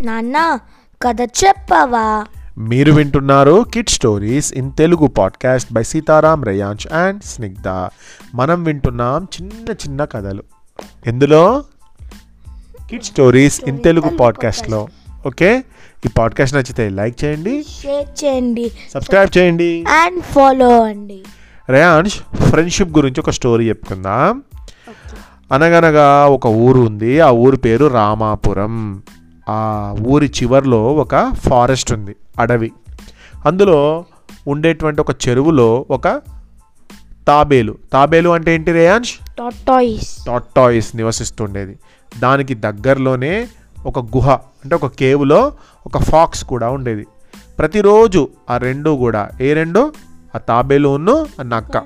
నాన్న కథ చెప్పవా? మీరు వింటున్నారు kid stories in Telugu podcast by Sitaram Reyansh and Snigdha మనం వింటున్నాం చిన్న చిన్న కథలు. ఎందులో? కిడ్ స్టోరీస్ ఇన్ తెలుగు పాడ్కాస్ట్లో ఓకే? ఈ పాడ్కాస్ట్ నచ్చితే లైక్ చేయండి. షేర్ చేయండి. సబ్స్క్రైబ్ చేయండి. అండ్ ఫాలో అండి. రేయాంష్ ఫ్రెండ్షిప్ గురించి ఒక స్టోరీ చెప్పుకుందాం. అనగనగా ఒక ఊరు ఉంది. ఆ ఊరి పేరు రామాపురం. ఆ ఊరి చివర్లో ఒక ఫారెస్ట్ ఉంది అడవి. అందులో ఉండేటువంటి ఒక చెరువులో ఒక తాబేలు. తాబేలు అంటే ఏంటి రేయాంష్? Tortoise tortoise నివసిస్తుండేది. దానికి దగ్గరలోనే ఒక గుహ అంటే ఒక కేవ్లో ఒక ఫాక్స్ కూడా ఉండేది. ప్రతిరోజు ఆ రెండు కూడా ఏ రెండు? ఆ తాబేలును ఆ నక్క.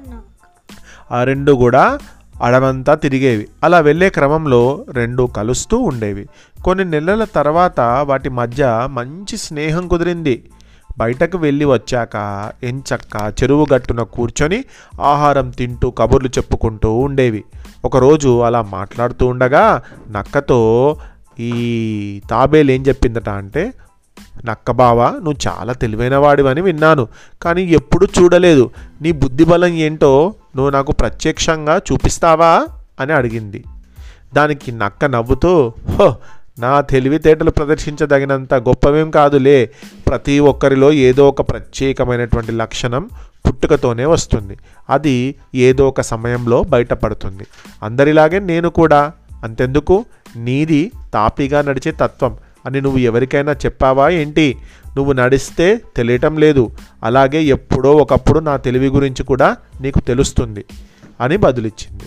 ఆ రెండు కూడా అడవంతా తిరిగేవి. అలా వెళ్ళే క్రమంలో రెండు కలుస్తూ ఉండేవి. కొన్ని నెలల తర్వాత వాటి మధ్య మంచి స్నేహం కుదిరింది. బయటకు వెళ్ళి వచ్చాక ఎంచక్క చెరువు గట్టున కూర్చొని ఆహారం తింటూ కబుర్లు చెప్పుకుంటూ ఉండేవి. ఒకరోజు అలా మాట్లాడుతూ ఉండగా నక్కతో ఈ తాబేలు ఏం చెప్పిందట అంటే నక్క బావ నువ్వు చాలా తెలివైన వాడివని విన్నాను కానీ ఎప్పుడు చూడలేదు. నీ బుద్ధి బలం ఏంటో నువ్వు నాకు ప్రత్యక్షంగా చూపిస్తావా? అని అడిగింది. దానికి నక్క నవ్వుతూ హో నా తెలివితేటలు ప్రదర్శించదగినంత గొప్పవేం కాదులే. ప్రతి ఒక్కరిలో ఏదో ఒక ప్రత్యేకమైనటువంటి లక్షణం పుట్టుకతోనే వస్తుంది. అది ఏదో ఒక సమయంలో బయటపడుతుంది. అందరిలాగే నేను కూడా. అంతెందుకు? నీది తాపీగా నడిచే తత్వం. అని నువ్వు ఎవరికైనా చెప్పావా ఏంటి? నువ్వు నడిస్తే తెలియటం లేదు. అలాగే ఎప్పుడో ఒకప్పుడు నా తెలివి గురించి కూడా నీకు తెలుస్తుంది అని బదులిచ్చింది.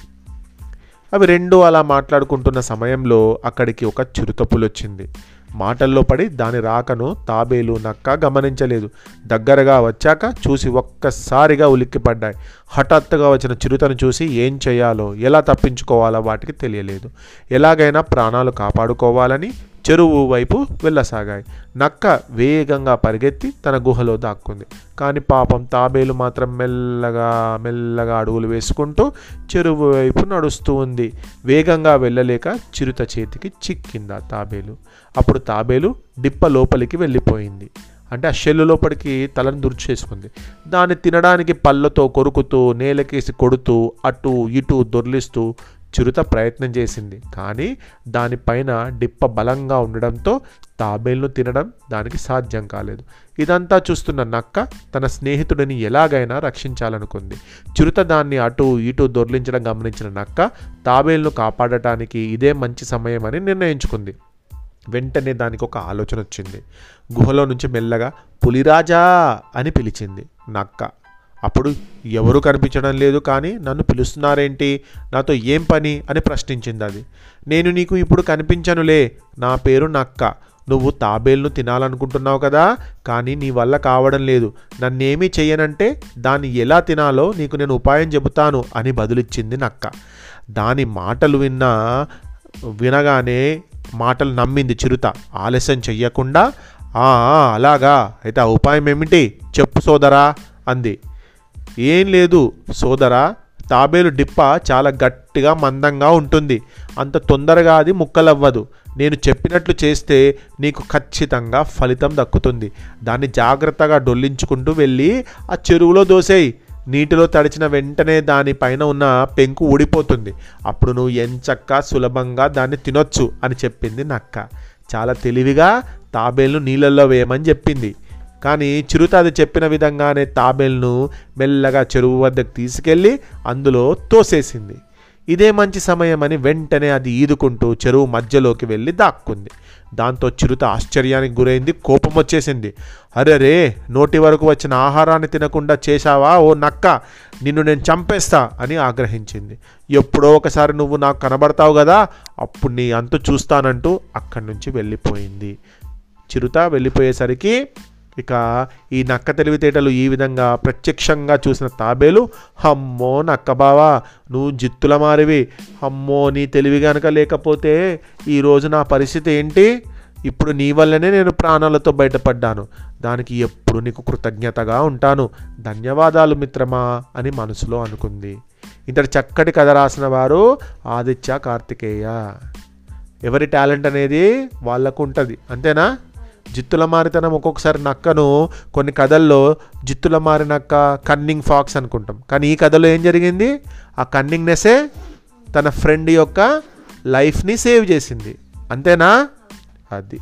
అవి రెండు అలా మాట్లాడుకుంటున్న సమయంలో అక్కడికి ఒక చిరుతపులు వచ్చింది మాటల్లో పడి దాని రాకను తాబేలు నక్క గమనించలేదు. దగ్గరగా వచ్చాక చూసి ఒక్కసారిగా ఉలిక్కిపడ్డాయి. హఠాత్తుగా వచ్చిన చిరుతను చూసి ఏం చేయాలో ఎలా తప్పించుకోవాలో వాటికి తెలియలేదు. ఎలాగైనా ప్రాణాలు కాపాడుకోవాలని చెరువు వైపు వెళ్ళసాగాయి. నక్క వేగంగా పరిగెత్తి తన గుహలో దాక్కుంది. కానీ పాపం తాబేలు మాత్రం మెల్లగా మెల్లగా అడుగులు వేసుకుంటూ చెరువు వైపు నడుస్తూ ఉంది. వేగంగా వెళ్ళలేక చిరుత చేతికి చిక్కింది ఆ తాబేలు. అప్పుడు తాబేలు డిప్ప లోపలికి వెళ్ళిపోయింది. అంటే ఆ షెల్లు లోపలికి తలను దుర్చేసుకుంది దాన్ని తినడానికి పళ్ళతో కొరుకుతూ నేలకేసి కొడుతూ అటు ఇటు దొర్లిస్తూ చిరుత ప్రయత్నం చేసింది. కానీ దానిపైన డిప్ప బలంగా ఉండడంతో తాబేలును తినడం దానికి సాధ్యం కాలేదు. ఇదంతా చూస్తున్న నక్క తన స్నేహితుడిని ఎలాగైనా రక్షించాలనుకుంది. చిరుత దాన్ని అటు ఇటు దొర్లించడం గమనించిన నక్క తాబేలును కాపాడటానికి ఇదే మంచి సమయం అని నిర్ణయించుకుంది. వెంటనే దానికి ఒక ఆలోచన వచ్చింది గుహలో నుంచి మెల్లగా పులిరాజా అని పిలిచింది నక్క. అప్పుడు ఎవరు కనిపించడం లేదు కానీ నన్ను పిలుస్తున్నారేంటి? నాతో ఏం పని? అని ప్రశ్నించింది అది. నేను నీకు ఇప్పుడు కనిపించనులే. నా పేరు నక్క. నువ్వు తాబేల్ను తినాలనుకుంటున్నావు కదా? కానీ నీ వల్ల కావడం లేదు. నన్నేమీ చెయ్యనంటే దాన్ని ఎలా తినాలో నీకు నేను ఉపాయం చెబుతాను అని బదులిచ్చింది నక్క. దాని మాటలు విన్నా వినగానే మాటలు నమ్మింది చిరుత. ఆలస్యం చెయ్యకుండా అలాగా. అయితే ఆ ఉపాయం ఏమిటి? చెప్పు సోదరా అంది. ఏం లేదు సోదరా. తాబేలు డిప్ప చాలా గట్టిగా మందంగా ఉంటుంది. అంత తొందరగా అది ముక్కలవ్వదు. నేను చెప్పినట్లు చేస్తే నీకు ఖచ్చితంగా ఫలితం దక్కుతుంది. దాన్ని జాగ్రత్తగా డొల్లించుకుంటూ వెళ్ళి ఆ చెరువులో దోసేయి. నీటిలో తడిచిన వెంటనే దానిపైన ఉన్న పెంకు ఊడిపోతుంది. అప్పుడు నువ్వు ఎంచక్క సులభంగా దాన్ని తినొచ్చు అని చెప్పింది నక్క. చాలా తెలివిగా తాబేలు నీళ్ళల్లో వేయమని చెప్పింది. కానీ చిరుత అది చెప్పిన విధంగానే తాబేల్ను మెల్లగా చెరువు వద్దకు తీసుకెళ్ళి అందులో తోసేసింది. ఇదే మంచి సమయం అని వెంటనే అది ఈదుకుంటూ చెరువు మధ్యలోకి వెళ్ళి దాక్కుంది. దాంతో చిరుత ఆశ్చర్యానికి గురైంది కోపం వచ్చేసింది. అరెరే నోటి వరకు వచ్చిన ఆహారాన్ని తినకుండా చేశావా? ఓ నక్క నిన్ను నేను చంపేస్తా అని ఆగ్రహించింది. ఎప్పుడో ఒకసారి నువ్వు నాకు కనబడతావు కదా అప్పుడు నీ అంతు చూస్తానంటూ అక్కడి నుంచి వెళ్ళిపోయింది. చిరుత వెళ్ళిపోయేసరికి ఇక ఈ నక్క తెలివితేటలు ఈ విధంగా ప్రత్యక్షంగా చూసిన తాబేలు హమ్మో నక్క బావా నువ్వు జిత్తుల మారివి. హమ్మో నీ తెలివి గనక లేకపోతే ఈరోజు నా పరిస్థితి ఏంటి? ఇప్పుడు నీ వల్లనే నేను ప్రాణాలతో బయటపడ్డాను. దానికి ఎప్పుడు నీకు కృతజ్ఞతగా ఉంటాను. ధన్యవాదాలు మిత్రమా అని మనసులో అనుకుంది. ఇంతటి చక్కటి కథ రాసిన వారు ఆదిత్య కార్తికేయ. ఎవరి టాలెంట్ అనేది వాళ్ళకు ఉంటుంది అంతేనా? జిత్తుల మారితనం ఒక్కొక్కసారి నక్కను కొన్ని కథల్లో జిత్తుల మారినక్క కన్నింగ్ ఫాక్స్ అనుకుంటాం. కానీ ఈ కథలో ఏం జరిగింది? ఆ కన్నింగ్నెస్సే తన ఫ్రెండ్ యొక్క లైఫ్ని సేవ్ చేసింది. అంతేనా? అది.